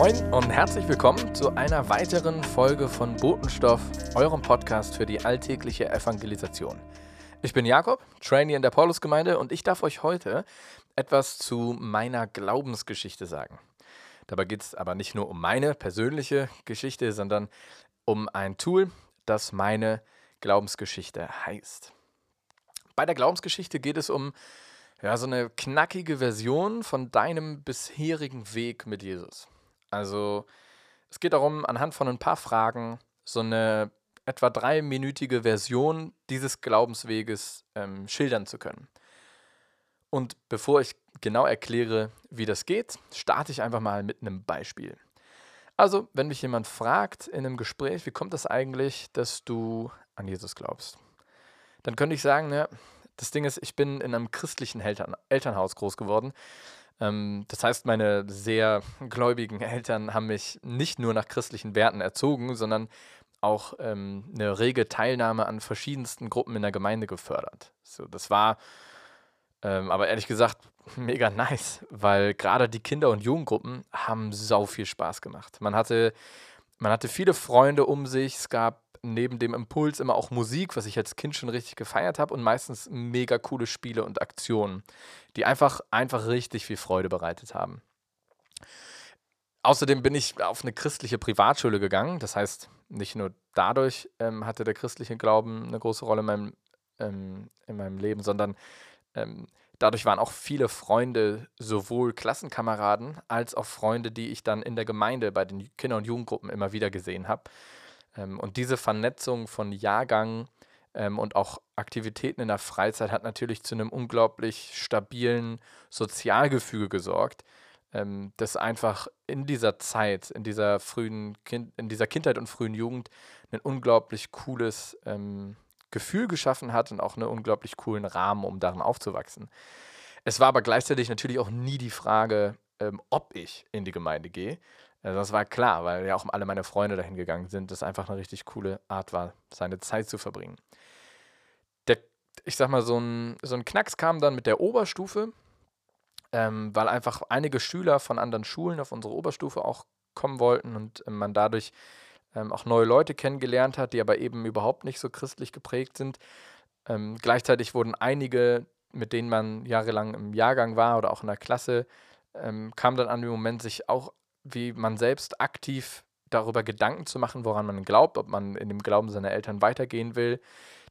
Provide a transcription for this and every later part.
Moin und herzlich willkommen zu einer weiteren Folge von Botenstoff, eurem Podcast für die alltägliche Evangelisation. Ich bin Jakob, Trainee in der Paulusgemeinde und ich darf euch heute etwas zu meiner Glaubensgeschichte sagen. Dabei geht es aber nicht nur um meine persönliche Geschichte, sondern um ein Tool, das meine Glaubensgeschichte heißt. Bei der Glaubensgeschichte geht es um ja, so eine knackige Version von deinem bisherigen Weg mit Jesus. Also es geht darum, anhand von ein paar Fragen so eine etwa dreiminütige Version dieses Glaubensweges ähm, schildern zu können. Und bevor ich genau erkläre, wie das geht, starte ich einfach mal mit einem Beispiel. Also, wenn mich jemand fragt in einem Gespräch, wie kommt das eigentlich, dass du an Jesus glaubst, dann könnte ich sagen, ja, das Ding ist, ich bin in einem christlichen Eltern Elternhaus groß geworden. Ähm, das heißt, meine sehr gläubigen Eltern haben mich nicht nur nach christlichen Werten erzogen, sondern auch ähm, eine rege Teilnahme an verschiedensten Gruppen in der Gemeinde gefördert. So, das war ähm, aber ehrlich gesagt mega nice, weil gerade die Kinder- und Jugendgruppen haben sau viel Spaß gemacht. Man hatte, man hatte viele Freunde um sich, es gab neben dem Impuls immer auch Musik, was ich als Kind schon richtig gefeiert habe und meistens mega coole Spiele und Aktionen, die einfach, einfach richtig viel Freude bereitet haben. Außerdem bin ich auf eine christliche Privatschule gegangen. Das heißt, nicht nur dadurch ähm, hatte der christliche Glauben eine große Rolle in meinem, ähm, in meinem Leben, sondern ähm, dadurch waren auch viele Freunde, sowohl Klassenkameraden als auch Freunde, die ich dann in der Gemeinde bei den Kinder- und Jugendgruppen immer wieder gesehen habe. Ähm, und diese Vernetzung von Jahrgang ähm, und auch Aktivitäten in der Freizeit hat natürlich zu einem unglaublich stabilen Sozialgefüge gesorgt, ähm, das einfach in dieser Zeit, in dieser frühen kind, in dieser Kindheit und frühen Jugend ein unglaublich cooles Gefühl geschaffen hat und auch einen unglaublich coolen Rahmen, um darin aufzuwachsen. Es war aber gleichzeitig natürlich auch nie die Frage, ob ich in die Gemeinde gehe. Also das war klar, weil ja auch alle meine Freunde dahin gegangen sind, das einfach eine richtig coole Art war, seine Zeit zu verbringen. Der, ich sag mal, so ein, so ein Knacks kam dann mit der Oberstufe, ähm, weil einfach einige Schüler von anderen Schulen auf unsere Oberstufe auch kommen wollten und äh, man dadurch ähm, auch neue Leute kennengelernt hat, die aber eben überhaupt nicht so christlich geprägt sind. Ähm, gleichzeitig wurden einige, mit denen man jahrelang im Jahrgang war oder auch in der Klasse, ähm, kam dann an den Moment, sich auch wie man selbst aktiv darüber Gedanken zu machen, woran man glaubt, ob man in dem Glauben seiner Eltern weitergehen will,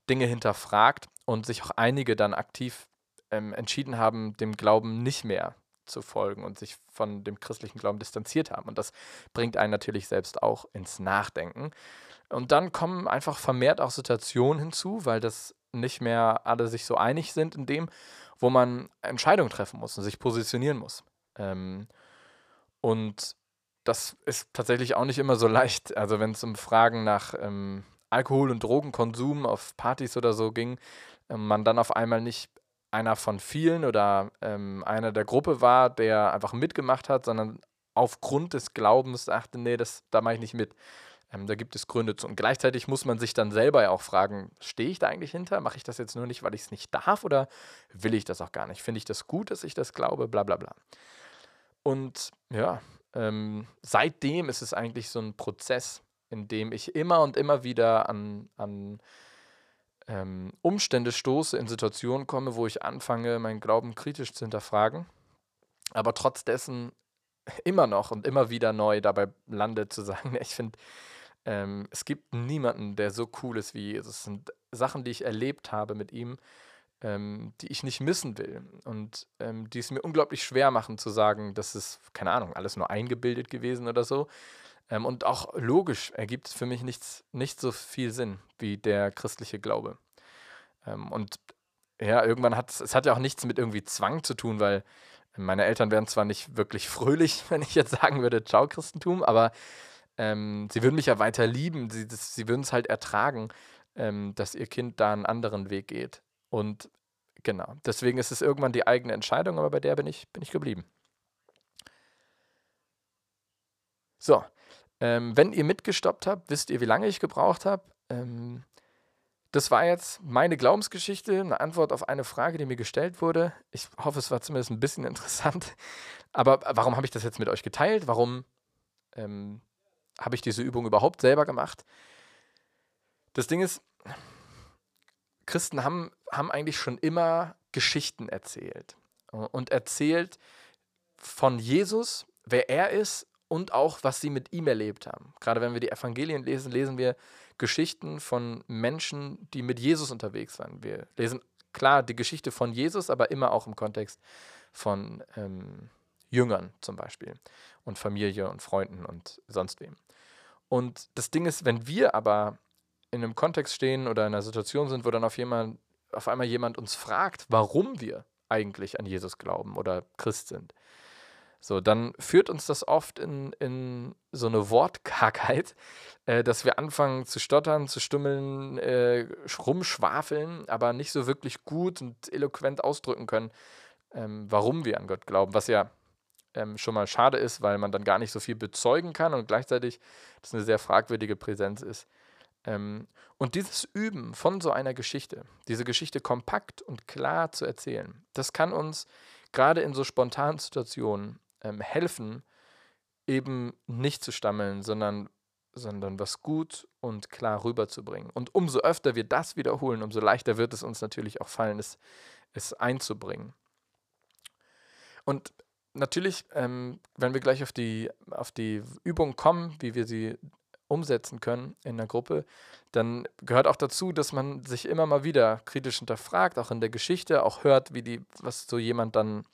Dinge hinterfragt und sich auch einige dann aktiv ähm, entschieden haben, dem Glauben nicht mehr zu folgen und sich von dem christlichen Glauben distanziert haben. Und das bringt einen natürlich selbst auch ins Nachdenken. Und dann kommen einfach vermehrt auch Situationen hinzu, weil das nicht mehr alle sich so einig sind in dem, wo man Entscheidungen treffen muss und sich positionieren muss. Ähm, und das ist tatsächlich auch nicht immer so leicht. Also wenn es um Fragen nach ähm, Alkohol- und Drogenkonsum auf Partys oder so ging, äh, man dann auf einmal nicht einer von vielen oder ähm, einer der Gruppe war, der einfach mitgemacht hat, sondern aufgrund des Glaubens dachte, nee, das, da mache ich nicht mit. Ähm, da gibt es Gründe zu. Und gleichzeitig muss man sich dann selber ja auch fragen, stehe ich da eigentlich hinter? Mache ich das jetzt nur nicht, weil ich es nicht darf oder will ich das auch gar nicht? Finde ich das gut, dass ich das glaube? Bla bla bla. Und ja, ähm, seitdem ist es eigentlich so ein Prozess, in dem ich immer und immer wieder an, an ähm, Umstände stoße, in Situationen komme, wo ich anfange, meinen Glauben kritisch zu hinterfragen, aber trotz dessen immer noch und immer wieder neu dabei lande zu sagen, ich finde, ähm, es gibt niemanden, der so cool ist wie Jesus. Es sind Sachen, die ich erlebt habe mit ihm, ähm, die ich nicht missen will und ähm, die es mir unglaublich schwer machen zu sagen, das ist, keine Ahnung, alles nur eingebildet gewesen oder so, ähm, und auch logisch ergibt es für mich nichts, nicht so viel Sinn wie der christliche Glaube. Ähm, und ja, irgendwann hat es hat ja auch nichts mit irgendwie Zwang zu tun, weil meine Eltern wären zwar nicht wirklich fröhlich, wenn ich jetzt sagen würde, ciao Christentum, aber ähm, sie würden mich ja weiter lieben. Sie, sie würden es halt ertragen, ähm, dass ihr Kind da einen anderen Weg geht. Und genau, deswegen ist es irgendwann die eigene Entscheidung, aber bei der bin ich, bin ich geblieben. So, ähm, wenn ihr mitgestoppt habt, wisst ihr, wie lange ich gebraucht habe. Ähm, das war jetzt meine Glaubensgeschichte, eine Antwort auf eine Frage, die mir gestellt wurde. Ich hoffe, es war zumindest ein bisschen interessant. Aber warum habe ich das jetzt mit euch geteilt? Warum ähm, habe ich diese Übung überhaupt selber gemacht? Das Ding ist, Christen haben, haben eigentlich schon immer Geschichten erzählt. Und erzählt von Jesus, wer er ist und auch, was sie mit ihm erlebt haben. Gerade wenn wir die Evangelien lesen, lesen wir Geschichten von Menschen, die mit Jesus unterwegs waren. Wir lesen klar die Geschichte von Jesus, aber immer auch im Kontext von ähm, Jüngern zum Beispiel und Familie und Freunden und sonst wem. Und das Ding ist, wenn wir aber in einem Kontext stehen oder in einer Situation sind, wo dann auf, jemand, auf einmal jemand uns fragt, warum wir eigentlich an Jesus glauben oder Christ sind, so, dann führt uns das oft in, in so eine Wortkargheit, äh, dass wir anfangen zu stottern, zu stummeln, äh, rumschwafeln, aber nicht so wirklich gut und eloquent ausdrücken können, ähm, warum wir an Gott glauben, was ja ähm, schon mal schade ist, weil man dann gar nicht so viel bezeugen kann und gleichzeitig das eine sehr fragwürdige Präsenz ist. Ähm, und dieses Üben von so einer Geschichte, diese Geschichte kompakt und klar zu erzählen, das kann uns gerade in so spontanen Situationen ähm, helfen, eben nicht zu stammeln, sondern, sondern was gut und klar rüberzubringen. Und umso öfter wir das wiederholen, umso leichter wird es uns natürlich auch fallen, es, es einzubringen. Und natürlich, ähm, wenn wir gleich auf die, auf die Übung kommen, wie wir sie umsetzen können in der Gruppe, dann gehört auch dazu, dass man sich immer mal wieder kritisch hinterfragt, auch in der Geschichte, auch hört, wie die, was so jemand dann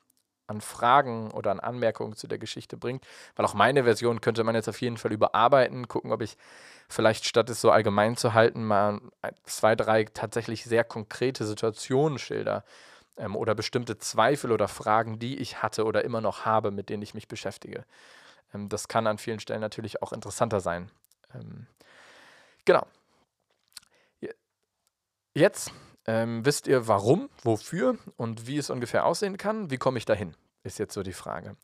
an Fragen oder an Anmerkungen zu der Geschichte bringt. Weil auch meine Version könnte man jetzt auf jeden Fall überarbeiten, gucken, ob ich vielleicht statt es so allgemein zu halten, mal zwei, drei tatsächlich sehr konkrete Situationen schilder ähm, oder bestimmte Zweifel oder Fragen, die ich hatte oder immer noch habe, mit denen ich mich beschäftige. Ähm, das kann an vielen Stellen natürlich auch interessanter sein. Ähm, genau. Jetzt ähm, wisst ihr warum, wofür und wie es ungefähr aussehen kann? Wie komme ich dahin? Ist jetzt so die Frage.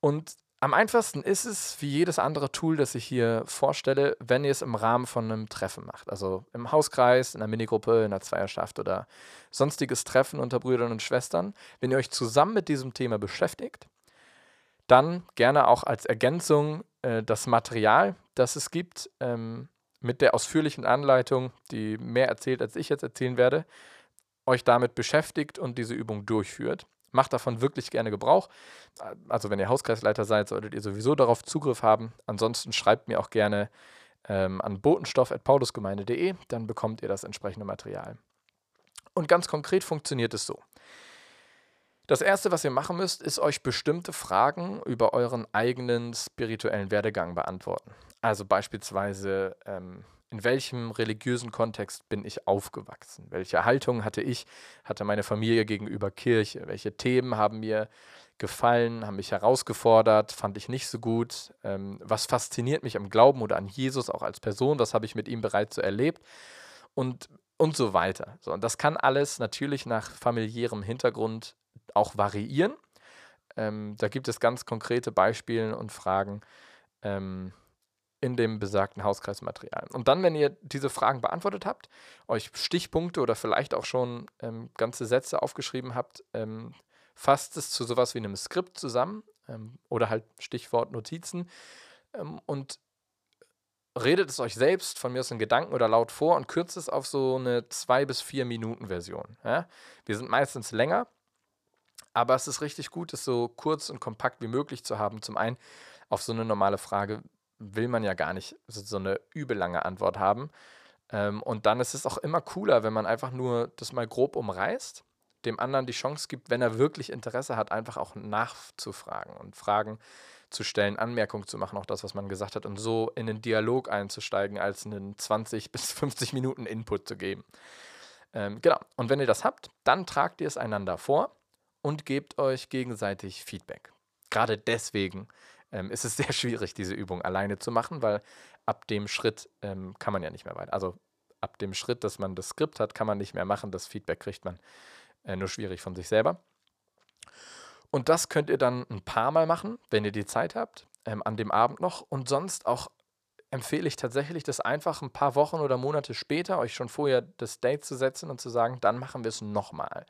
Und am einfachsten ist es, wie jedes andere Tool, das ich hier vorstelle, wenn ihr es im Rahmen von einem Treffen macht. Also im Hauskreis, in einer Minigruppe, in einer Zweierschaft oder sonstiges Treffen unter Brüdern und Schwestern. Wenn ihr euch zusammen mit diesem Thema beschäftigt, dann gerne auch als Ergänzung äh, das Material, das es gibt, ähm, mit der ausführlichen Anleitung, die mehr erzählt, als ich jetzt erzählen werde, euch damit beschäftigt und diese Übung durchführt. Macht davon wirklich gerne Gebrauch. Also wenn ihr Hauskreisleiter seid, solltet ihr sowieso darauf Zugriff haben. Ansonsten schreibt mir auch gerne ähm, an botenstoff.paulusgemeinde.de, dann bekommt ihr das entsprechende Material. Und ganz konkret funktioniert es so. Das Erste, was ihr machen müsst, ist euch bestimmte Fragen über euren eigenen spirituellen Werdegang beantworten. Also beispielsweise, ähm, in welchem religiösen Kontext bin ich aufgewachsen? Welche Haltung hatte ich, hatte meine Familie gegenüber Kirche? Welche Themen haben mir gefallen, haben mich herausgefordert, fand ich nicht so gut? Ähm, was fasziniert mich am Glauben oder an Jesus auch als Person? Was habe ich mit ihm bereits so erlebt? Und, und so weiter. So, und das kann alles natürlich nach familiärem Hintergrund auch variieren. Ähm, da gibt es ganz konkrete Beispiele und Fragen. Ähm, in dem besagten Hauskreismaterial. Und dann, wenn ihr diese Fragen beantwortet habt, euch Stichpunkte oder vielleicht auch schon ähm, ganze Sätze aufgeschrieben habt, ähm, fasst es zu sowas wie einem Skript zusammen ähm, oder halt Stichwort Notizen ähm, und redet es euch selbst von mir aus in Gedanken oder laut vor und kürzt es auf so eine zwei bis vier Minuten Version. Ja? Wir sind meistens länger, aber es ist richtig gut, es so kurz und kompakt wie möglich zu haben. Zum einen auf so eine normale Frage, will man ja gar nicht so eine übelange Antwort haben. Ähm, und dann ist es auch immer cooler, wenn man einfach nur das mal grob umreißt, dem anderen die Chance gibt, wenn er wirklich Interesse hat, einfach auch nachzufragen und Fragen zu stellen, Anmerkungen zu machen, auch das, was man gesagt hat, und so in den Dialog einzusteigen, als einen 20 bis 50 Minuten Input zu geben. Ähm, genau. Und wenn ihr das habt, dann tragt ihr es einander vor und gebt euch gegenseitig Feedback. Gerade deswegen ähm, ist es sehr schwierig, diese Übung alleine zu machen, weil ab dem Schritt ähm, kann man ja nicht mehr weiter. Also ab dem Schritt, dass man das Skript hat, kann man nicht mehr machen. Das Feedback kriegt man äh, nur schwierig von sich selber. Und das könnt ihr dann ein paar Mal machen, wenn ihr die Zeit habt, ähm, an dem Abend noch. Und sonst auch empfehle ich tatsächlich, das einfach ein paar Wochen oder Monate später euch schon vorher das Date zu setzen und zu sagen, dann machen wir es nochmal.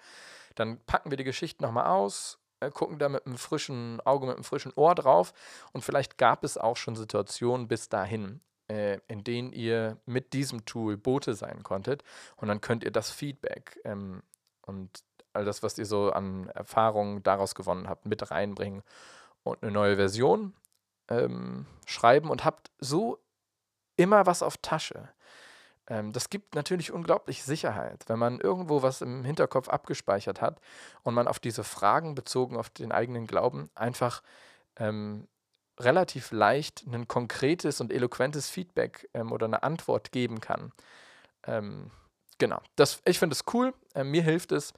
Dann packen wir die Geschichte nochmal aus, äh, gucken da mit einem frischen Auge, mit einem frischen Ohr drauf. Und vielleicht gab es auch schon Situationen bis dahin, äh, in denen ihr mit diesem Tool Bote sein konntet. Und dann könnt ihr das Feedback ähm, und all das, was ihr so an Erfahrungen daraus gewonnen habt, mit reinbringen und eine neue Version ähm, schreiben und habt so immer was auf Tasche. Ähm, das gibt natürlich unglaublich Sicherheit, wenn man irgendwo was im Hinterkopf abgespeichert hat und man auf diese Fragen bezogen auf den eigenen Glauben einfach ähm, relativ leicht ein konkretes und eloquentes Feedback ähm, oder eine Antwort geben kann. Ähm, genau, das, ich finde es cool, äh, mir hilft es.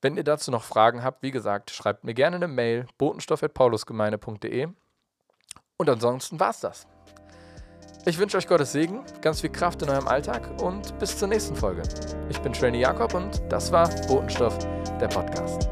Wenn ihr dazu noch Fragen habt, wie gesagt, schreibt mir gerne eine Mail, botenstoff.paulusgemeine.de. Und ansonsten war's das. Ich wünsche euch Gottes Segen, ganz viel Kraft in eurem Alltag und bis zur nächsten Folge. Ich bin Trainee Jakob und das war Botenstoff, der Podcast.